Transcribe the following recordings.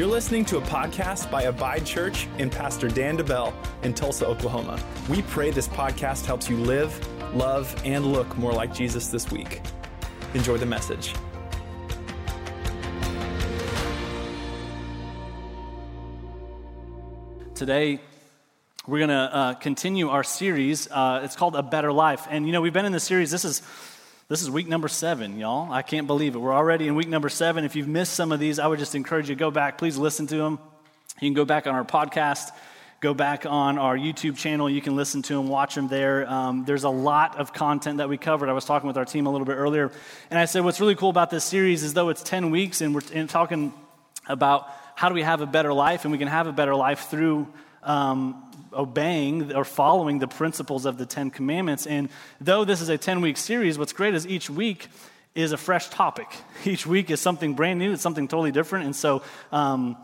You're listening to a podcast by Abide Church and Pastor Dan DeBell in Tulsa, Oklahoma. We pray this podcast helps you live, love, and look more like Jesus this week. Enjoy the message. Today, we're going to uh, continue our series. Uh, it's called A Better Life. And, you know, we've been in this series. This is. This is week number seven, y'all. I can't believe it. We're already in week number seven. If you've missed some of these, I would just encourage you to go back. Please listen to them. You can go back on our podcast, go back on our YouTube channel. You can listen to them, watch them there. Um, there's a lot of content that we covered. I was talking with our team a little bit earlier, and I said, What's really cool about this series is though it's 10 weeks and we're talking about how do we have a better life, and we can have a better life through. Um, obeying or following the principles of the Ten Commandments. And though this is a 10 week series, what's great is each week is a fresh topic. Each week is something brand new, it's something totally different. And so um,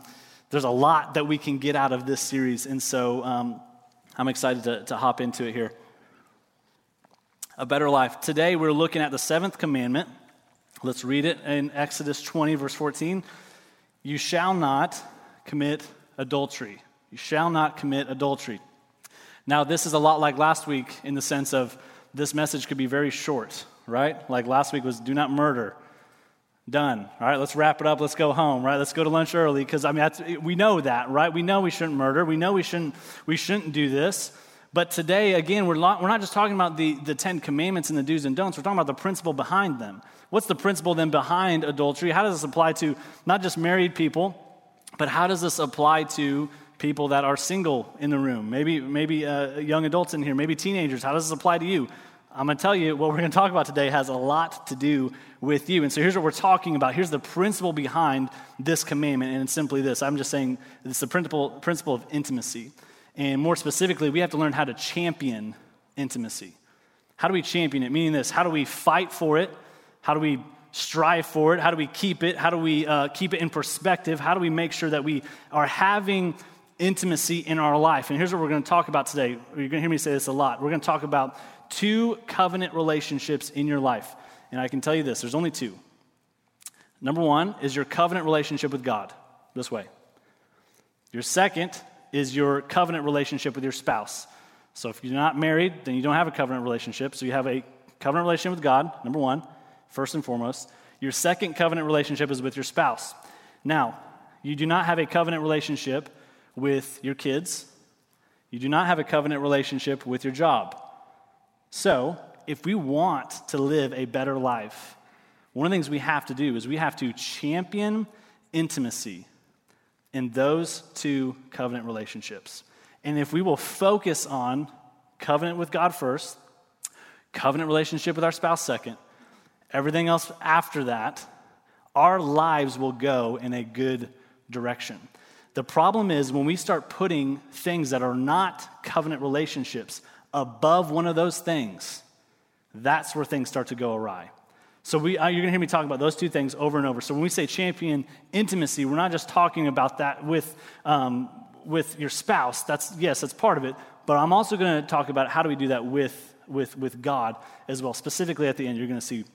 there's a lot that we can get out of this series. And so um, I'm excited to, to hop into it here. A better life. Today we're looking at the seventh commandment. Let's read it in Exodus 20, verse 14. You shall not commit adultery. You shall not commit adultery. Now, this is a lot like last week in the sense of this message could be very short, right? Like last week was do not murder. Done. All right, let's wrap it up. Let's go home, right? Let's go to lunch early because I mean we know that, right? We know we shouldn't murder. We know we shouldn't we shouldn't do this. But today, again, we're not, we're not just talking about the, the Ten Commandments and the do's and don'ts. We're talking about the principle behind them. What's the principle then behind adultery? How does this apply to not just married people, but how does this apply to people that are single in the room, maybe, maybe uh, young adults in here, maybe teenagers. How does this apply to you? I'm going to tell you what we're going to talk about today has a lot to do with you. And so here's what we're talking about. Here's the principle behind this commandment, and it's simply this. I'm just saying it's the principle, principle of intimacy. And more specifically, we have to learn how to champion intimacy. How do we champion it? Meaning this, how do we fight for it? How do we strive for it? How do we keep it? How do we uh, keep it in perspective? How do we make sure that we are having intimacy in our life. And here's what we're going to talk about today. You're going to hear me say this a lot. We're going to talk about two covenant relationships in your life. And I can tell you this there's only two. Number one is your covenant relationship with God, this way. Your second is your covenant relationship with your spouse. So if you're not married, then you don't have a covenant relationship. So you have a covenant relationship with God, number one, first and foremost. Your second covenant relationship is with your spouse. Now, you do not have a covenant relationship with your kids. You do not have a covenant relationship with your job. So, if we want to live a better life, one of the things we have to do is we have to champion intimacy in those two covenant relationships. And if we will focus on covenant with God first, covenant relationship with our spouse second, everything else after that, our lives will go in a good direction. The problem is when we start putting things that are not covenant relationships above one of those things, that's where things start to go awry. So we, uh, you're going to hear me talk about those two things over and over. So when we say champion intimacy, we're not just talking about that with, um, with your spouse. That's yes, that's part of it. But I'm also going to talk about how do we do that with, with, with God as well. Specifically at the end, you're going to see.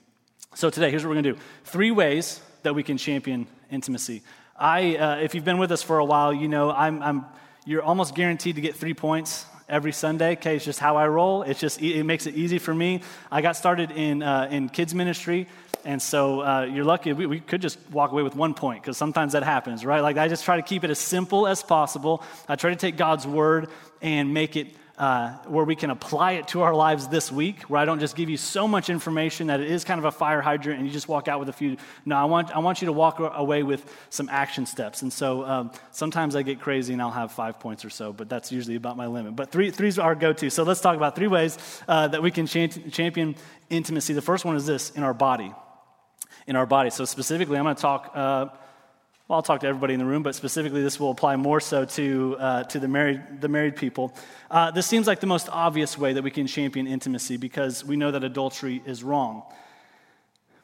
So today, here's what we're going to do: three ways that we can champion intimacy. I, uh, if you've been with us for a while, you know I'm, I'm, you're almost guaranteed to get three points every Sunday. Okay, it's just how I roll. It's just it makes it easy for me. I got started in uh, in kids ministry, and so uh, you're lucky. We, we, could just walk away with one point because sometimes that happens, right? Like I just try to keep it as simple as possible. I try to take God's word and make it uh, where we can apply it to our lives this week, where I don't just give you so much information that it is kind of a fire hydrant and you just walk out with a few. No, I want, I want you to walk away with some action steps. And so um, sometimes I get crazy and I'll have five points or so, but that's usually about my limit. But three, three's our go to. So let's talk about three ways uh, that we can champion intimacy. The first one is this in our body. In our body. So specifically, I'm going to talk. Uh, well, I'll talk to everybody in the room, but specifically, this will apply more so to, uh, to the, married, the married people. Uh, this seems like the most obvious way that we can champion intimacy because we know that adultery is wrong.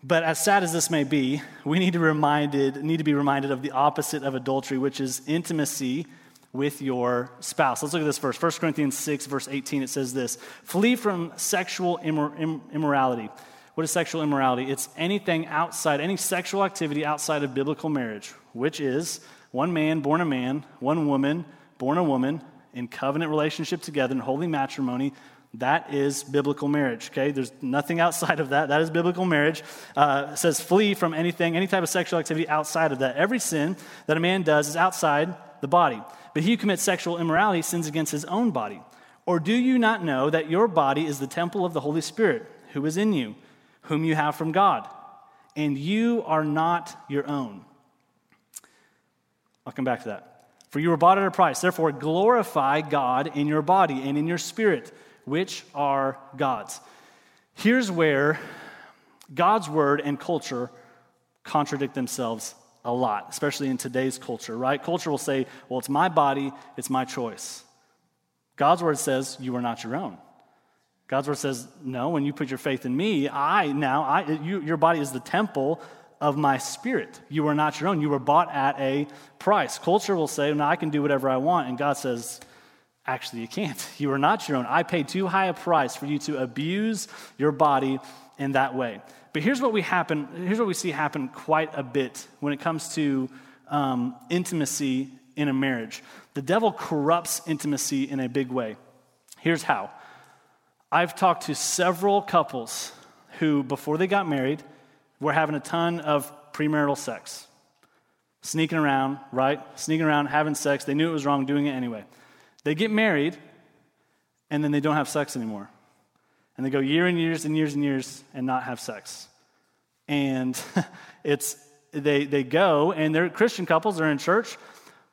But as sad as this may be, we need to, reminded, need to be reminded of the opposite of adultery, which is intimacy with your spouse. Let's look at this verse. 1 Corinthians 6, verse 18, it says this Flee from sexual immor- immorality. What is sexual immorality? It's anything outside, any sexual activity outside of biblical marriage, which is one man born a man, one woman born a woman, in covenant relationship together in holy matrimony. That is biblical marriage, okay? There's nothing outside of that. That is biblical marriage. Uh, says, flee from anything, any type of sexual activity outside of that. Every sin that a man does is outside the body. But he who commits sexual immorality sins against his own body. Or do you not know that your body is the temple of the Holy Spirit, who is in you, whom you have from God, and you are not your own? I'll come back to that. For you were bought at a price. Therefore, glorify God in your body and in your spirit, which are God's. Here's where God's word and culture contradict themselves a lot, especially in today's culture, right? Culture will say, well, it's my body, it's my choice. God's word says, you are not your own. God's word says, no, when you put your faith in me, I now, I, you, your body is the temple of my spirit. You are not your own. You were bought at a price. Culture will say, no, I can do whatever I want. And God says, actually, you can't. You are not your own. I paid too high a price for you to abuse your body in that way. But here's what we happen. Here's what we see happen quite a bit when it comes to um, intimacy in a marriage. The devil corrupts intimacy in a big way. Here's how. I've talked to several couples who, before they got married, were having a ton of premarital sex. Sneaking around, right? Sneaking around, having sex. They knew it was wrong, doing it anyway. They get married, and then they don't have sex anymore and they go year and years and years and years and not have sex. And it's they they go and they're Christian couples, they're in church,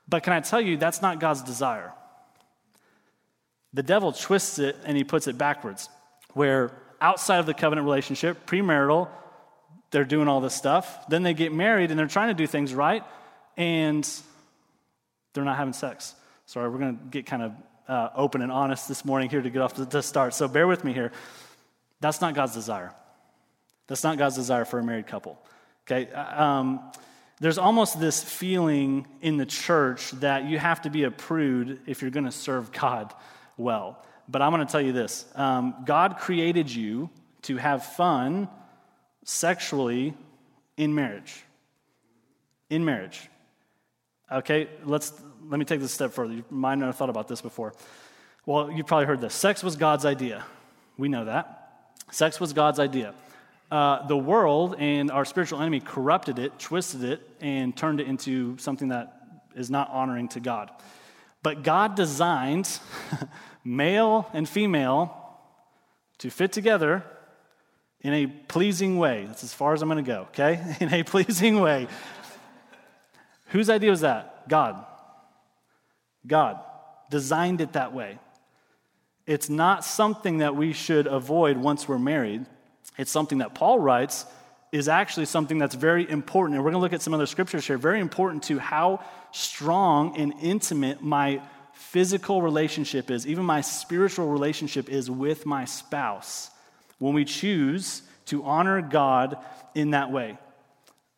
but can I tell you that's not God's desire. The devil twists it and he puts it backwards, where outside of the covenant relationship, premarital, they're doing all this stuff. Then they get married and they're trying to do things right, and they're not having sex. Sorry, we're going to get kind of uh, open and honest this morning here to get off to, to start. So bear with me here. That's not God's desire. That's not God's desire for a married couple. Okay? Um, there's almost this feeling in the church that you have to be a prude if you're going to serve God well. But I'm going to tell you this um, God created you to have fun sexually in marriage. In marriage. Okay, let's let me take this a step further. You might not have thought about this before. Well, you probably heard this. Sex was God's idea. We know that. Sex was God's idea. Uh, the world and our spiritual enemy corrupted it, twisted it, and turned it into something that is not honoring to God. But God designed male and female to fit together in a pleasing way. That's as far as I'm going to go, okay? In a pleasing way. Whose idea was that? God. God designed it that way. It's not something that we should avoid once we're married. It's something that Paul writes is actually something that's very important. And we're going to look at some other scriptures here, very important to how strong and intimate my physical relationship is, even my spiritual relationship is with my spouse when we choose to honor God in that way.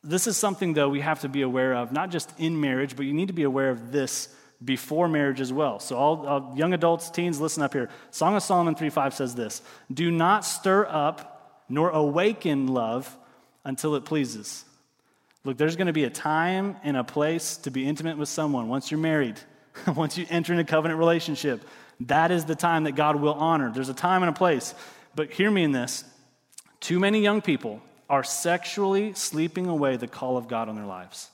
This is something, though, we have to be aware of, not just in marriage, but you need to be aware of this before marriage as well. So, all uh, young adults, teens, listen up here. Song of Solomon 3 5 says this Do not stir up nor awaken love until it pleases. Look, there's going to be a time and a place to be intimate with someone once you're married, once you enter in a covenant relationship. That is the time that God will honor. There's a time and a place. But hear me in this too many young people are sexually sleeping away the call of God on their lives.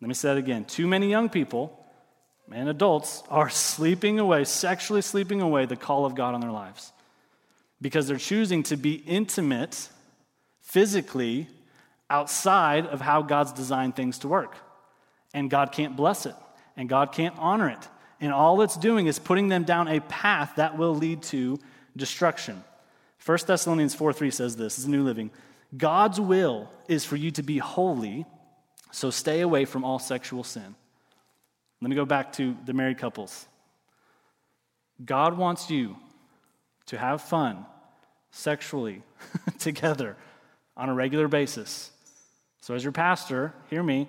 Let me say that again. Too many young people and adults are sleeping away, sexually sleeping away the call of God on their lives because they're choosing to be intimate physically outside of how God's designed things to work. And God can't bless it, and God can't honor it. And all it's doing is putting them down a path that will lead to destruction. 1 Thessalonians 4 3 says this, this is a New Living. God's will is for you to be holy so stay away from all sexual sin. Let me go back to the married couples. God wants you to have fun sexually together on a regular basis. So, as your pastor, hear me.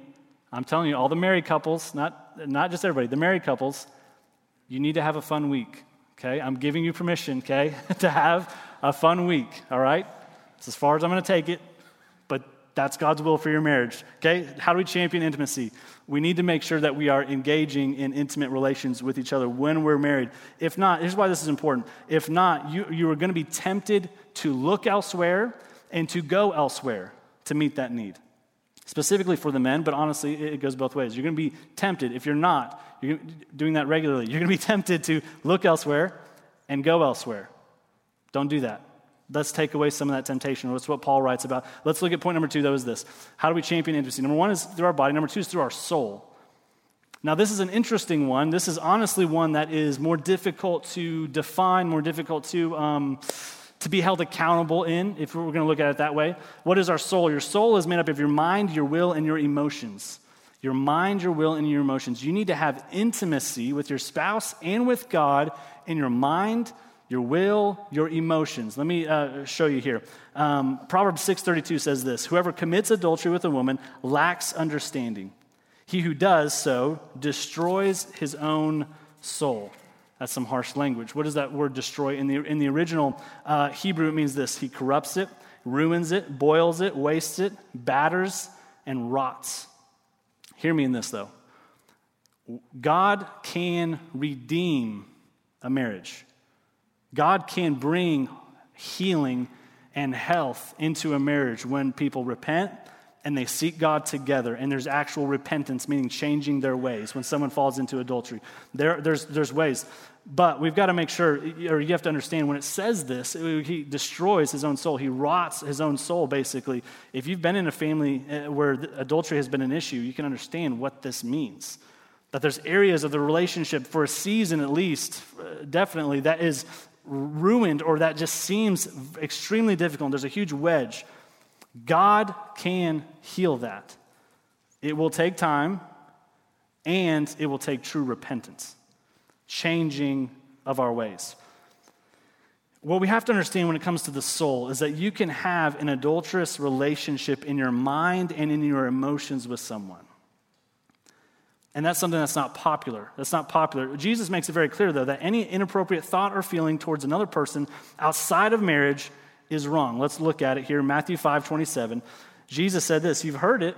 I'm telling you, all the married couples, not, not just everybody, the married couples, you need to have a fun week, okay? I'm giving you permission, okay, to have a fun week, all right? It's as far as I'm going to take it but That's God's will for your marriage. Okay? How do we champion intimacy? We need to make sure that we are engaging in intimate relations with each other when we're married. If not, here's why this is important. If not, you, you are going to be tempted to look elsewhere and to go elsewhere to meet that need. Specifically for the men, but honestly, it goes both ways. You're going to be tempted, if you're not you're doing that regularly, you're going to be tempted to look elsewhere and go elsewhere. Don't do that. Let's take away some of that temptation. That's what Paul writes about. Let's look at point number two, though, is this. How do we champion intimacy? Number one is through our body, number two is through our soul. Now, this is an interesting one. This is honestly one that is more difficult to define, more difficult to, um, to be held accountable in, if we're going to look at it that way. What is our soul? Your soul is made up of your mind, your will, and your emotions. Your mind, your will, and your emotions. You need to have intimacy with your spouse and with God in your mind, your will, your emotions. Let me uh, show you here. Um, Proverbs 6:32 says this: "Whoever commits adultery with a woman lacks understanding. He who does so destroys his own soul." That's some harsh language. What does that word destroy? In the, in the original uh, Hebrew, it means this He corrupts it, ruins it, boils it, wastes it, batters, and rots. Hear me in this, though. God can redeem a marriage. God can bring healing and health into a marriage when people repent and they seek God together and there's actual repentance, meaning changing their ways. When someone falls into adultery, there, there's, there's ways. But we've got to make sure, or you have to understand, when it says this, he destroys his own soul. He rots his own soul, basically. If you've been in a family uh, where adultery has been an issue, you can understand what this means. That there's areas of the relationship, for a season at least, uh, definitely, that is ruined or that just seems extremely difficult, there's a huge wedge, God can heal that. It will take time and it will take true repentance, changing of our ways. What we have to understand when it comes to the soul is that you can have an adulterous relationship in your mind and in your emotions with someone. And that's something that's not popular. That's not popular. Jesus makes it very clear, though, that any inappropriate thought or feeling towards another person outside of marriage is wrong. Let's look at it here. Matthew 5 27. Jesus said this. You've heard it.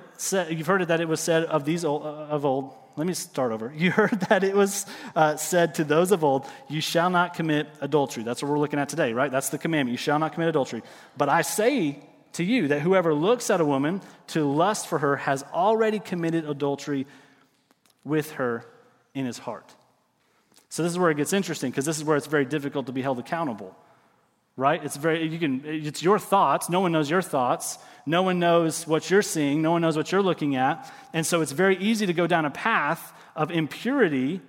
You've heard it that it was said of these old, uh, of old. Let me start over. You heard that it was uh, said to those of old, "You shall not commit adultery." That's what we're looking at today, right? That's the commandment. You shall not commit adultery. But I say to you that whoever looks at a woman to lust for her has already committed adultery with her in his heart. So this is where it gets interesting because this is where it's very difficult to be held accountable. Right? It's very you can it's your thoughts. No one knows your thoughts. No one knows what you're seeing. No one knows what you're looking at. And so it's very easy to go down a path of impurity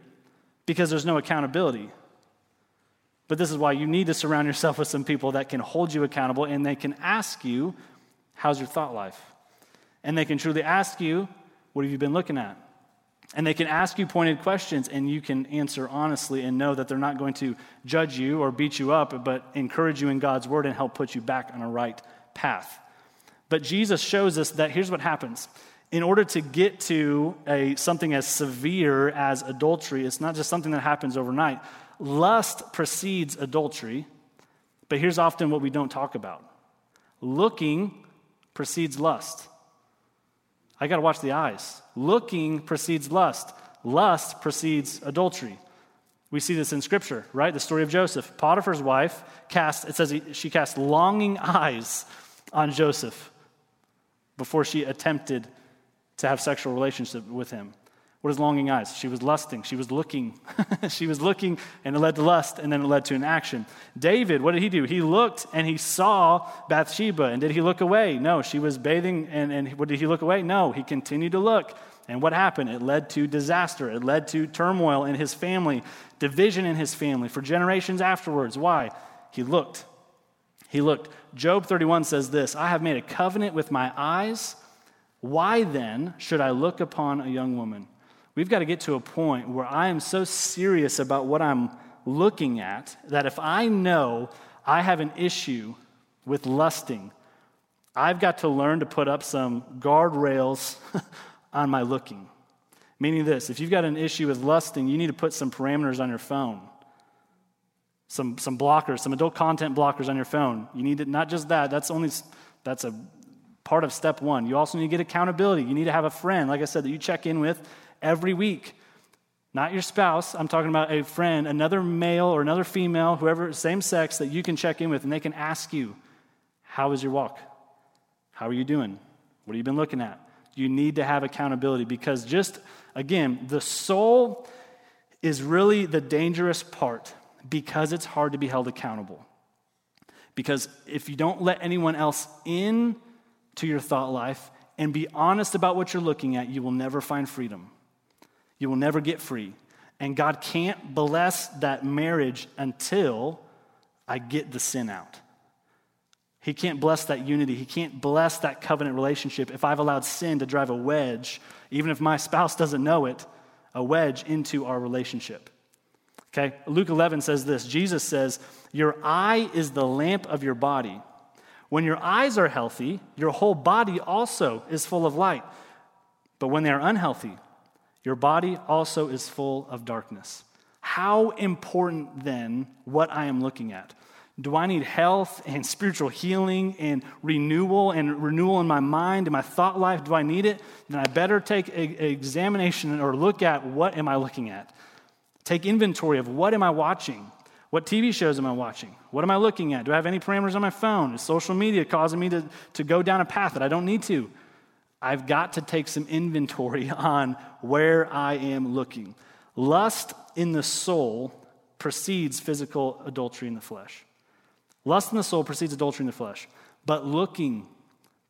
because there's no accountability. But this is why you need to surround yourself with some people that can hold you accountable and they can ask you, How's your thought life? And they can truly ask you, What have you been looking at? And they can ask you pointed questions, and you can answer honestly and know that they're not going to judge you or beat you up, but encourage you in God's word and help put you back on a right path. But Jesus shows us that here's what happens. In order to get to a, something as severe as adultery, it's not just something that happens overnight. Lust precedes adultery, but here's often what we don't talk about looking precedes lust. I got to watch the eyes. Looking precedes lust, lust precedes adultery. We see this in Scripture, right? The story of Joseph. Potiphar's wife cast, it says she cast longing eyes on Joseph before she attempted to have sexual relationship with him. What is longing eyes? She was lusting. She was looking. she was looking, and it led to lust, and then it led to an action. David, what did he do? He looked and he saw Bathsheba. And did he look away? No. She was bathing, and, and what did he look away? No. He continued to look. And what happened? It led to disaster. It led to turmoil in his family, division in his family for generations afterwards. Why? He looked. He looked. Job 31 says this I have made a covenant with my eyes. Why then should I look upon a young woman? We've got to get to a point where I am so serious about what I'm looking at that if I know I have an issue with lusting, I've got to learn to put up some guardrails on my looking. Meaning this if you've got an issue with lusting, you need to put some parameters on your phone. Some, some blockers, some adult content blockers on your phone. You need to, not just that, that's only, that's a part of step one. You also need to get accountability. You need to have a friend, like I said, that you check in with every week. Not your spouse. I'm talking about a friend, another male or another female, whoever, same sex, that you can check in with and they can ask you, How is your walk? How are you doing? What have you been looking at? You need to have accountability because, just again, the soul is really the dangerous part because it's hard to be held accountable. Because if you don't let anyone else in to your thought life and be honest about what you're looking at, you will never find freedom. You will never get free. And God can't bless that marriage until I get the sin out. He can't bless that unity. He can't bless that covenant relationship if I've allowed sin to drive a wedge, even if my spouse doesn't know it, a wedge into our relationship. Okay? Luke 11 says this Jesus says, Your eye is the lamp of your body. When your eyes are healthy, your whole body also is full of light. But when they are unhealthy, your body also is full of darkness. How important then what I am looking at? Do I need health and spiritual healing and renewal and renewal in my mind and my thought life? Do I need it? Then I better take an examination or look at what am I looking at? Take inventory of what am I watching? What TV shows am I watching? What am I looking at? Do I have any parameters on my phone? Is social media causing me to, to go down a path that I don't need to? I've got to take some inventory on where I am looking. Lust in the soul precedes physical adultery in the flesh. Lust in the soul precedes adultery in the flesh, but looking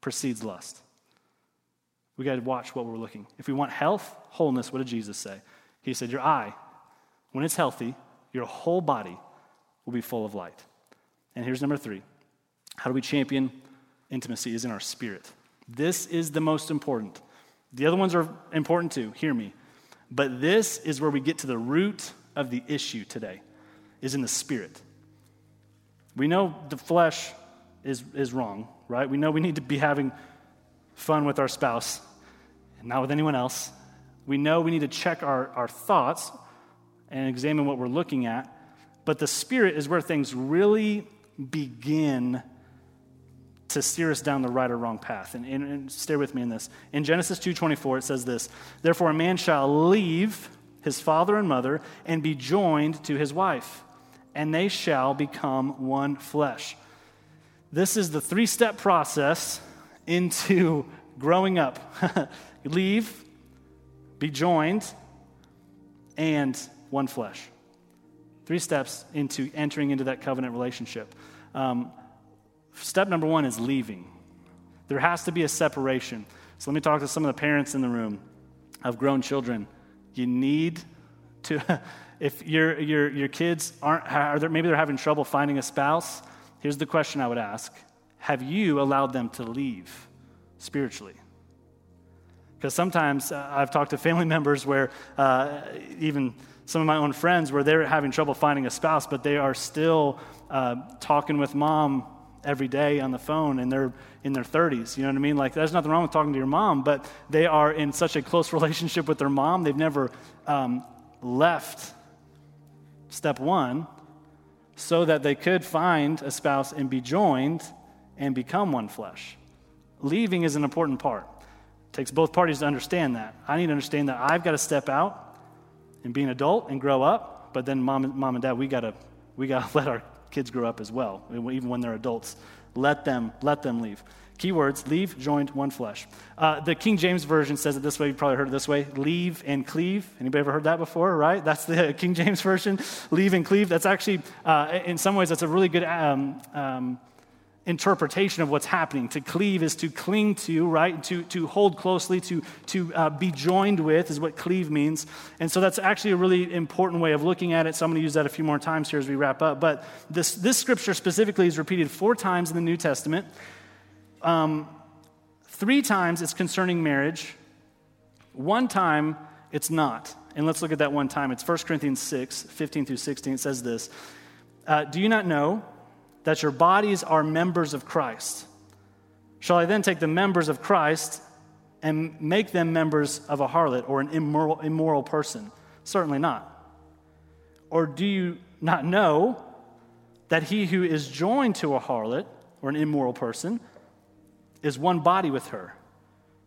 precedes lust. We got to watch what we're looking. If we want health, wholeness, what did Jesus say? He said, Your eye, when it's healthy, your whole body will be full of light. And here's number three how do we champion intimacy? Is in our spirit. This is the most important. The other ones are important too, hear me. But this is where we get to the root of the issue today, is in the spirit. We know the flesh is, is wrong, right? We know we need to be having fun with our spouse and not with anyone else. We know we need to check our, our thoughts and examine what we're looking at. But the spirit is where things really begin to steer us down the right or wrong path. And, and, and stay with me in this. In Genesis 2.24, it says this, Therefore a man shall leave his father and mother and be joined to his wife and they shall become one flesh. This is the three step process into growing up leave, be joined, and one flesh. Three steps into entering into that covenant relationship. Um, step number one is leaving. There has to be a separation. So let me talk to some of the parents in the room of grown children. You need to if your, your, your kids aren't, are there, maybe they're having trouble finding a spouse, here's the question I would ask Have you allowed them to leave spiritually? Because sometimes uh, I've talked to family members where, uh, even some of my own friends, where they're having trouble finding a spouse, but they are still uh, talking with mom every day on the phone and they're in their 30s. You know what I mean? Like, there's nothing wrong with talking to your mom, but they are in such a close relationship with their mom, they've never um, left step one, so that they could find a spouse and be joined and become one flesh. Leaving is an important part. It takes both parties to understand that. I need to understand that I've got to step out and be an adult and grow up, but then mom, mom and dad, we got to we got to let our kids grow up as well, even when they're adults. Let them let them leave. Keywords, leave, joined, one flesh. Uh, the King James Version says it this way. You've probably heard it this way leave and cleave. Anybody ever heard that before, right? That's the King James Version. Leave and cleave. That's actually, uh, in some ways, that's a really good um, um, interpretation of what's happening. To cleave is to cling to, right? To, to hold closely, to, to uh, be joined with is what cleave means. And so that's actually a really important way of looking at it. So I'm going to use that a few more times here as we wrap up. But this, this scripture specifically is repeated four times in the New Testament. Um, three times it's concerning marriage, one time it's not. And let's look at that one time. It's 1 Corinthians 6, 15 through 16. It says this uh, Do you not know that your bodies are members of Christ? Shall I then take the members of Christ and make them members of a harlot or an immoral, immoral person? Certainly not. Or do you not know that he who is joined to a harlot or an immoral person is one body with her.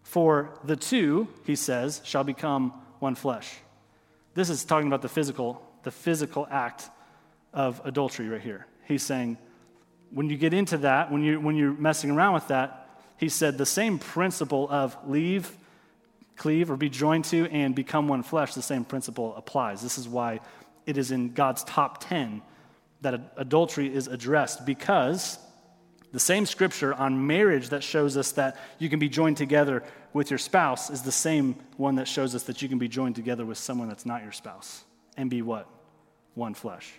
For the two, he says, shall become one flesh. This is talking about the physical, the physical act of adultery right here. He's saying, when you get into that, when, you, when you're messing around with that, he said the same principle of leave, cleave, or be joined to and become one flesh, the same principle applies. This is why it is in God's top 10 that adultery is addressed because the same scripture on marriage that shows us that you can be joined together with your spouse is the same one that shows us that you can be joined together with someone that's not your spouse and be what? One flesh.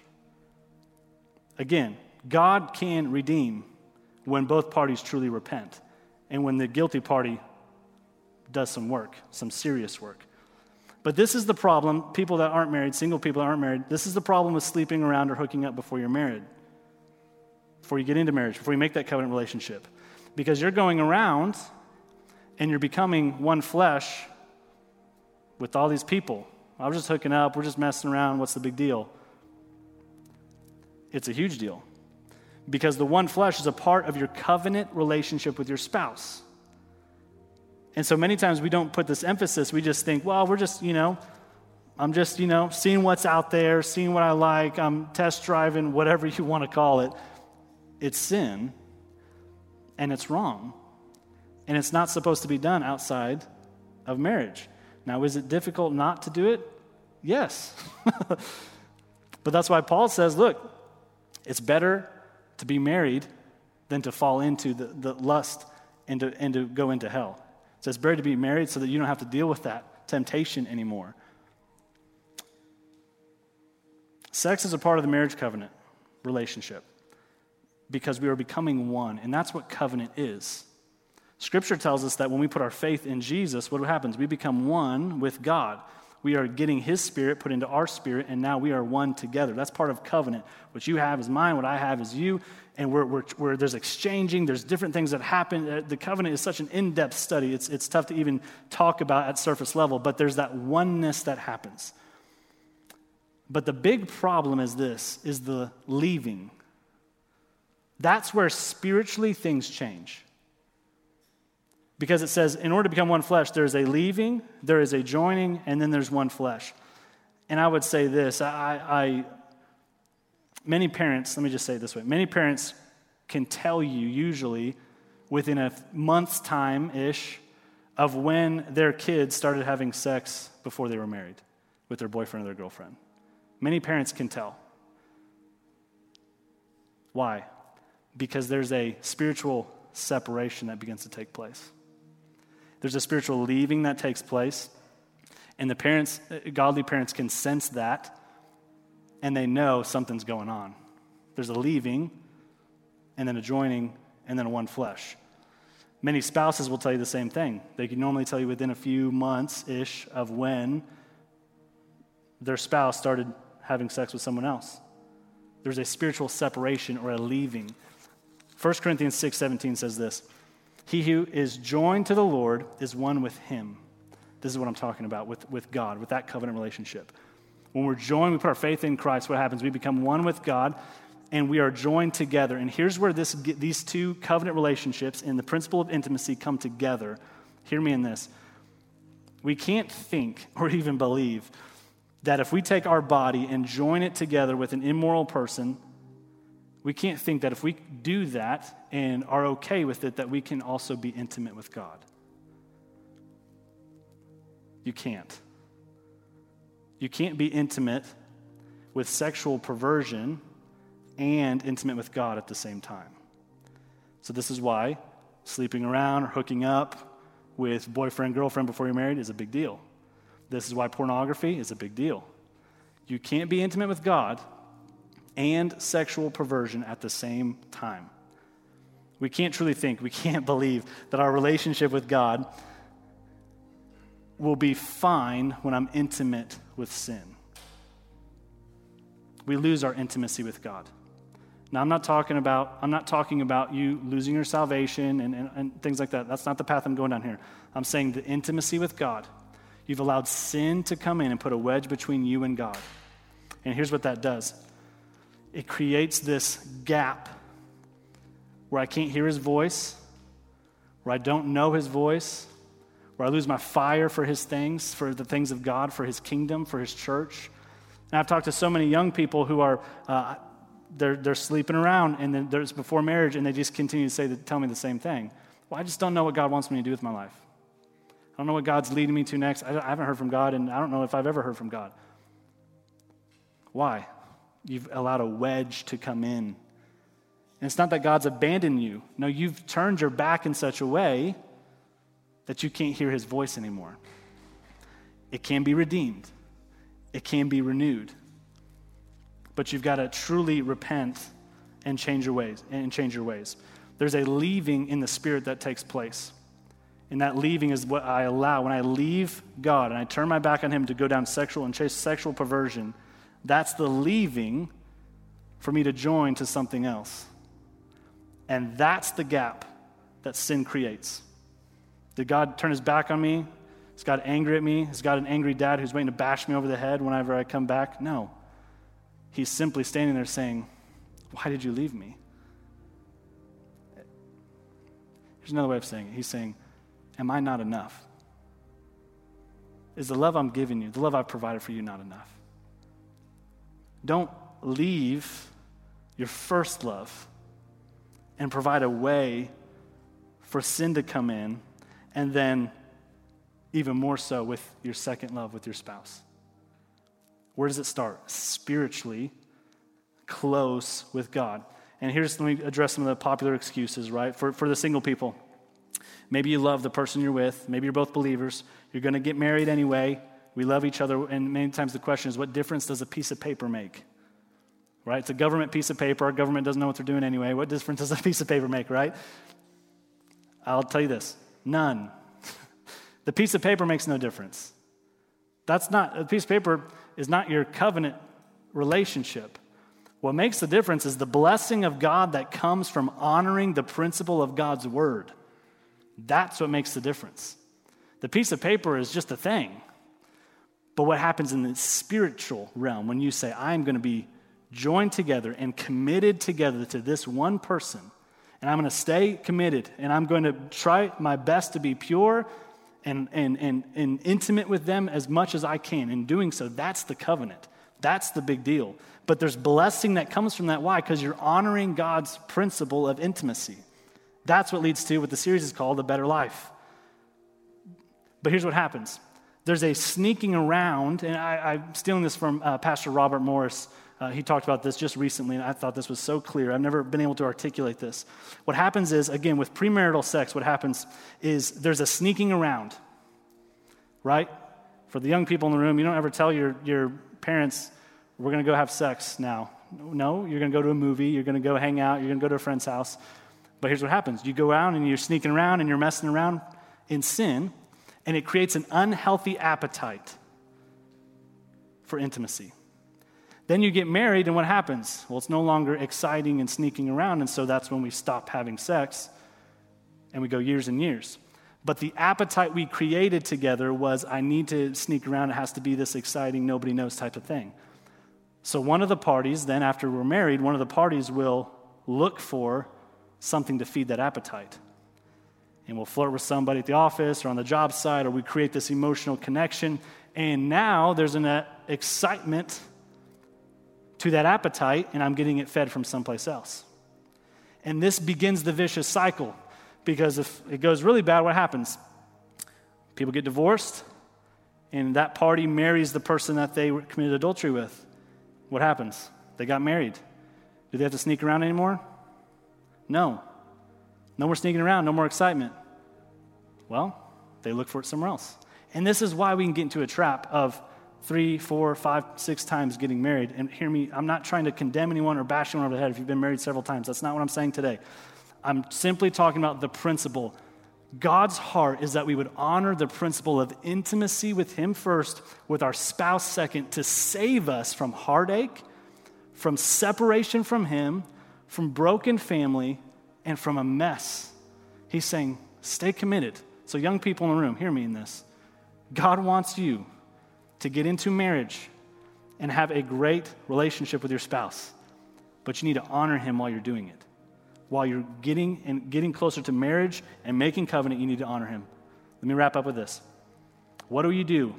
Again, God can redeem when both parties truly repent and when the guilty party does some work, some serious work. But this is the problem people that aren't married, single people that aren't married, this is the problem with sleeping around or hooking up before you're married, before you get into marriage, before you make that covenant relationship. Because you're going around and you're becoming one flesh with all these people. I was just hooking up, we're just messing around, what's the big deal? It's a huge deal. Because the one flesh is a part of your covenant relationship with your spouse. And so many times we don't put this emphasis. We just think, well, we're just, you know, I'm just, you know, seeing what's out there, seeing what I like, I'm test driving, whatever you want to call it. It's sin and it's wrong. And it's not supposed to be done outside of marriage. Now, is it difficult not to do it? Yes. but that's why Paul says, look, it's better to be married than to fall into the, the lust and to, and to go into hell. So it's better to be married so that you don't have to deal with that temptation anymore. Sex is a part of the marriage covenant relationship because we are becoming one, and that's what covenant is. Scripture tells us that when we put our faith in Jesus, what happens? We become one with God. We are getting His Spirit put into our spirit, and now we are one together. That's part of covenant. What you have is mine, what I have is you, and we're, we're, we're, there's exchanging, there's different things that happen. Uh, the covenant is such an in depth study, it's, it's tough to even talk about at surface level, but there's that oneness that happens. But the big problem is this is the leaving. That's where spiritually things change. Because it says, in order to become one flesh, there's a leaving, there is a joining, and then there's one flesh. And I would say this I, I many parents, let me just say it this way many parents can tell you usually within a month's time ish of when their kids started having sex before they were married with their boyfriend or their girlfriend. Many parents can tell. Why? Because there's a spiritual separation that begins to take place. There's a spiritual leaving that takes place. And the parents, godly parents, can sense that and they know something's going on. There's a leaving and then a joining and then one flesh. Many spouses will tell you the same thing. They can normally tell you within a few months ish of when their spouse started having sex with someone else. There's a spiritual separation or a leaving. 1 Corinthians 6 17 says this he who is joined to the Lord is one with him. This is what I'm talking about with, with God, with that covenant relationship. When we're joined, we put our faith in Christ, what happens? We become one with God and we are joined together. And here's where this, these two covenant relationships and the principle of intimacy come together. Hear me in this. We can't think or even believe that if we take our body and join it together with an immoral person, we can't think that if we do that and are okay with it, that we can also be intimate with God. You can't. You can't be intimate with sexual perversion and intimate with God at the same time. So, this is why sleeping around or hooking up with boyfriend, girlfriend before you're married is a big deal. This is why pornography is a big deal. You can't be intimate with God and sexual perversion at the same time. We can't truly think, we can't believe that our relationship with God will be fine when I'm intimate with sin. We lose our intimacy with God. Now, I'm not talking about, I'm not talking about you losing your salvation and, and, and things like that. That's not the path I'm going down here. I'm saying the intimacy with God. You've allowed sin to come in and put a wedge between you and God. And here's what that does it creates this gap where I can't hear his voice, where I don't know his voice, where I lose my fire for his things, for the things of God, for his kingdom, for his church. And I've talked to so many young people who are, uh, they're, they're sleeping around and then there's before marriage and they just continue to say, tell me the same thing. Well, I just don't know what God wants me to do with my life. I don't know what God's leading me to next. I haven't heard from God and I don't know if I've ever heard from God. Why? You've allowed a wedge to come in. And it's not that God's abandoned you. No, you've turned your back in such a way that you can't hear his voice anymore. It can be redeemed, it can be renewed. But you've got to truly repent and change your ways and change your ways. There's a leaving in the spirit that takes place. And that leaving is what I allow. When I leave God and I turn my back on Him to go down sexual and chase sexual perversion, that's the leaving for me to join to something else. And that's the gap that sin creates. Did God turn his back on me? Is God angry at me? Is God an angry dad who's waiting to bash me over the head whenever I come back? No. He's simply standing there saying, Why did you leave me? Here's another way of saying it. He's saying, Am I not enough? Is the love I'm giving you, the love I've provided for you, not enough? Don't leave your first love and provide a way for sin to come in, and then even more so with your second love with your spouse. Where does it start? Spiritually close with God. And here's, let me address some of the popular excuses, right? For, for the single people. Maybe you love the person you're with. Maybe you're both believers. You're going to get married anyway. We love each other. And many times the question is, what difference does a piece of paper make? Right? It's a government piece of paper. Our government doesn't know what they're doing anyway. What difference does a piece of paper make, right? I'll tell you this none. the piece of paper makes no difference. That's not, a piece of paper is not your covenant relationship. What makes the difference is the blessing of God that comes from honoring the principle of God's word. That's what makes the difference. The piece of paper is just a thing. But what happens in the spiritual realm when you say, I'm going to be joined together and committed together to this one person, and I'm going to stay committed, and I'm going to try my best to be pure and, and, and, and intimate with them as much as I can. In doing so, that's the covenant. That's the big deal. But there's blessing that comes from that. Why? Because you're honoring God's principle of intimacy. That's what leads to what the series is called A Better Life. But here's what happens there's a sneaking around, and I, am stealing this from uh, Pastor Robert Morris. Uh, he talked about this just recently, and I thought this was so clear. I've never been able to articulate this. What happens is, again, with premarital sex, what happens is there's a sneaking around, right? For the young people in the room, you don't ever tell your, your parents, we're going to go have sex now. No, you're going to go to a movie, you're going to go hang out, you're going to go to a friend's house. But here's what happens you go out and you're sneaking around and you're messing around in sin, and it creates an unhealthy appetite for intimacy. Then you get married, and what happens? Well, it's no longer exciting and sneaking around, and so that's when we stop having sex and we go years and years. But the appetite we created together was I need to sneak around, it has to be this exciting, nobody knows type of thing. So, one of the parties, then after we're married, one of the parties will look for something to feed that appetite. And we'll flirt with somebody at the office or on the job site, or we create this emotional connection. And now there's an uh, excitement to that appetite, and I'm getting it fed from someplace else. And this begins the vicious cycle because if it goes really bad, what happens? People get divorced, and that party marries the person that they committed adultery with. What happens? They got married. Do they have to sneak around anymore? No. No more sneaking around, no more excitement. Well, they look for it somewhere else. And this is why we can get into a trap of three, four, five, six times getting married. And hear me, I'm not trying to condemn anyone or bash anyone over the head if you've been married several times. That's not what I'm saying today. I'm simply talking about the principle. God's heart is that we would honor the principle of intimacy with Him first, with our spouse second, to save us from heartache, from separation from Him, from broken family, and from a mess. He's saying, stay committed. So, young people in the room, hear me in this. God wants you to get into marriage and have a great relationship with your spouse, but you need to honor him while you're doing it. while you're getting and getting closer to marriage and making covenant, you need to honor him. Let me wrap up with this. What do you do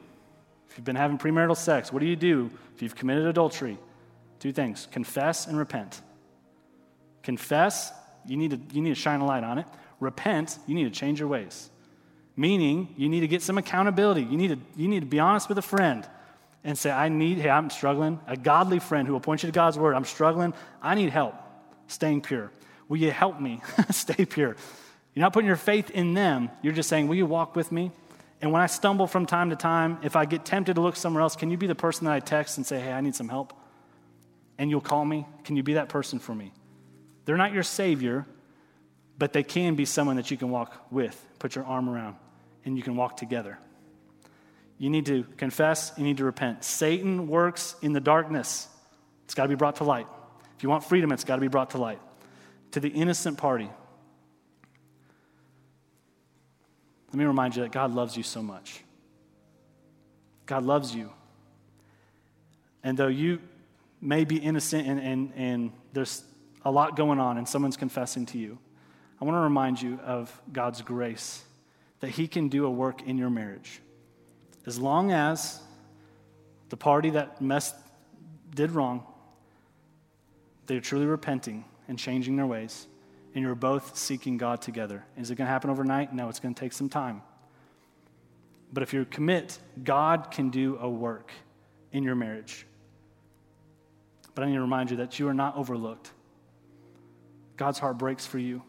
if you've been having premarital sex? What do you do if you've committed adultery? Two things confess and repent. Confess, you need, to, you need to shine a light on it. Repent, you need to change your ways. Meaning, you need to get some accountability. You need to, you need to be honest with a friend and say, I need, hey, I'm struggling. A godly friend who will point you to God's word. I'm struggling. I need help staying pure. Will you help me stay pure? You're not putting your faith in them. You're just saying, Will you walk with me? And when I stumble from time to time, if I get tempted to look somewhere else, can you be the person that I text and say, Hey, I need some help? And you'll call me? Can you be that person for me? They're not your savior, but they can be someone that you can walk with, put your arm around, and you can walk together. You need to confess, you need to repent. Satan works in the darkness. It's got to be brought to light. If you want freedom, it's got to be brought to light. To the innocent party. Let me remind you that God loves you so much. God loves you. And though you may be innocent and, and, and there's a lot going on and someone's confessing to you, I want to remind you of God's grace that He can do a work in your marriage. As long as the party that messed, did wrong, they're truly repenting and changing their ways, and you're both seeking God together. Is it going to happen overnight? No, it's going to take some time. But if you commit, God can do a work in your marriage. But I need to remind you that you are not overlooked. God's heart breaks for you,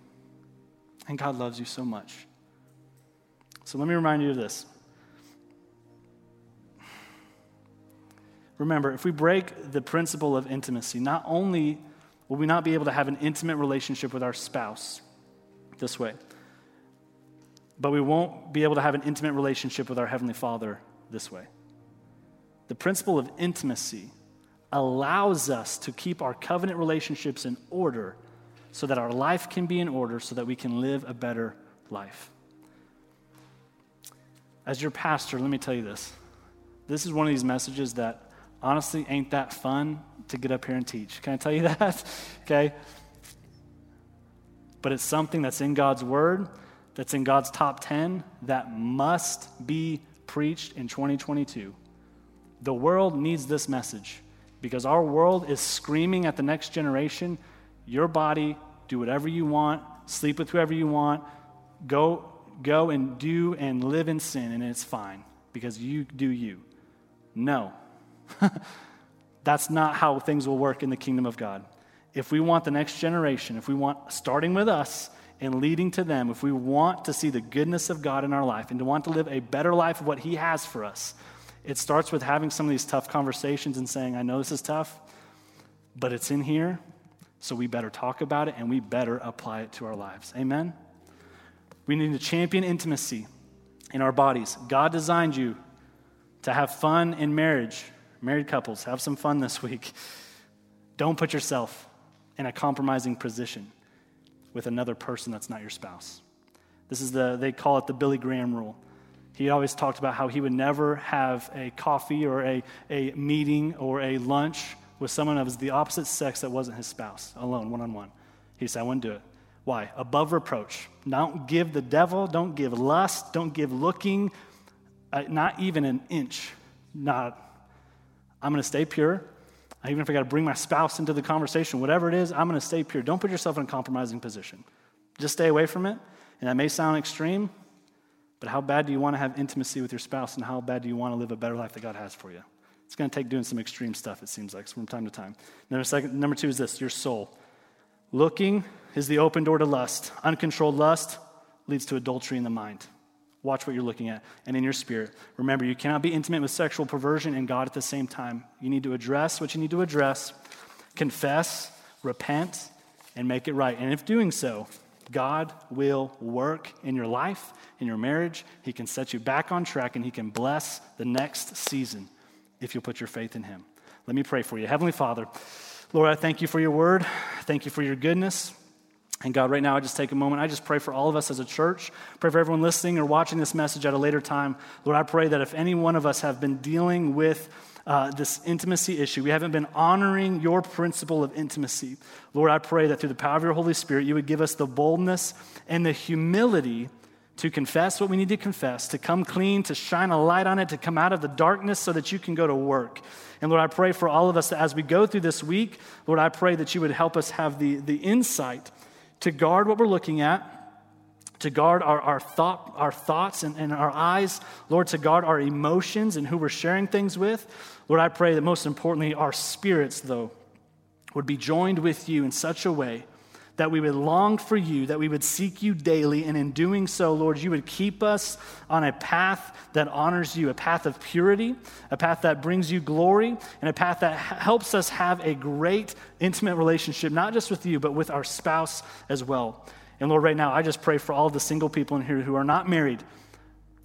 and God loves you so much. So let me remind you of this. Remember, if we break the principle of intimacy, not only will we not be able to have an intimate relationship with our spouse this way, but we won't be able to have an intimate relationship with our Heavenly Father this way. The principle of intimacy allows us to keep our covenant relationships in order so that our life can be in order, so that we can live a better life. As your pastor, let me tell you this. This is one of these messages that honestly ain't that fun to get up here and teach. Can I tell you that? okay? But it's something that's in God's Word, that's in God's top 10, that must be preached in 2022. The world needs this message because our world is screaming at the next generation your body, do whatever you want, sleep with whoever you want, go, go and do and live in sin, and it's fine because you do you. No, That's not how things will work in the kingdom of God. If we want the next generation, if we want, starting with us and leading to them, if we want to see the goodness of God in our life and to want to live a better life of what He has for us, it starts with having some of these tough conversations and saying, I know this is tough, but it's in here, so we better talk about it and we better apply it to our lives. Amen? We need to champion intimacy in our bodies. God designed you to have fun in marriage. Married couples, have some fun this week. Don't put yourself in a compromising position with another person that's not your spouse. This is the, they call it the Billy Graham rule. He always talked about how he would never have a coffee or a, a meeting or a lunch with someone of the opposite sex that wasn't his spouse, alone, one on one. He said, I wouldn't do it. Why? Above reproach. Don't give the devil, don't give lust, don't give looking, uh, not even an inch, not I'm going to stay pure. Even if I got to bring my spouse into the conversation, whatever it is, I'm going to stay pure. Don't put yourself in a compromising position. Just stay away from it. And that may sound extreme, but how bad do you want to have intimacy with your spouse and how bad do you want to live a better life that God has for you? It's going to take doing some extreme stuff, it seems like, from time to time. Number, second, number two is this your soul. Looking is the open door to lust. Uncontrolled lust leads to adultery in the mind. Watch what you're looking at and in your spirit. Remember, you cannot be intimate with sexual perversion and God at the same time. You need to address what you need to address, confess, repent, and make it right. And if doing so, God will work in your life, in your marriage. He can set you back on track and He can bless the next season if you'll put your faith in Him. Let me pray for you. Heavenly Father, Lord, I thank you for your word. Thank you for your goodness. And God, right now, I just take a moment. I just pray for all of us as a church. Pray for everyone listening or watching this message at a later time. Lord, I pray that if any one of us have been dealing with uh, this intimacy issue, we haven't been honoring your principle of intimacy, Lord, I pray that through the power of your Holy Spirit, you would give us the boldness and the humility to confess what we need to confess, to come clean, to shine a light on it, to come out of the darkness so that you can go to work. And Lord, I pray for all of us that as we go through this week, Lord, I pray that you would help us have the, the insight to guard what we're looking at, to guard our, our, thought, our thoughts and, and our eyes, Lord, to guard our emotions and who we're sharing things with. Lord, I pray that most importantly, our spirits, though, would be joined with you in such a way that we would long for you, that we would seek you daily, and in doing so, Lord, you would keep us on a path that honors you, a path of purity, a path that brings you glory, and a path that helps us have a great, intimate relationship, not just with you, but with our spouse as well. And Lord, right now, I just pray for all the single people in here who are not married.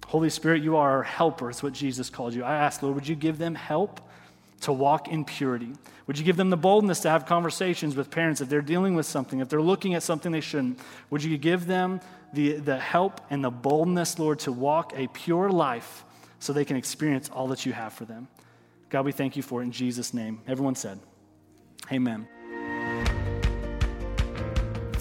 Holy Spirit, you are our helper. It's what Jesus called you. I ask, Lord, would you give them help? To walk in purity? Would you give them the boldness to have conversations with parents if they're dealing with something, if they're looking at something they shouldn't? Would you give them the, the help and the boldness, Lord, to walk a pure life so they can experience all that you have for them? God, we thank you for it in Jesus' name. Everyone said, Amen.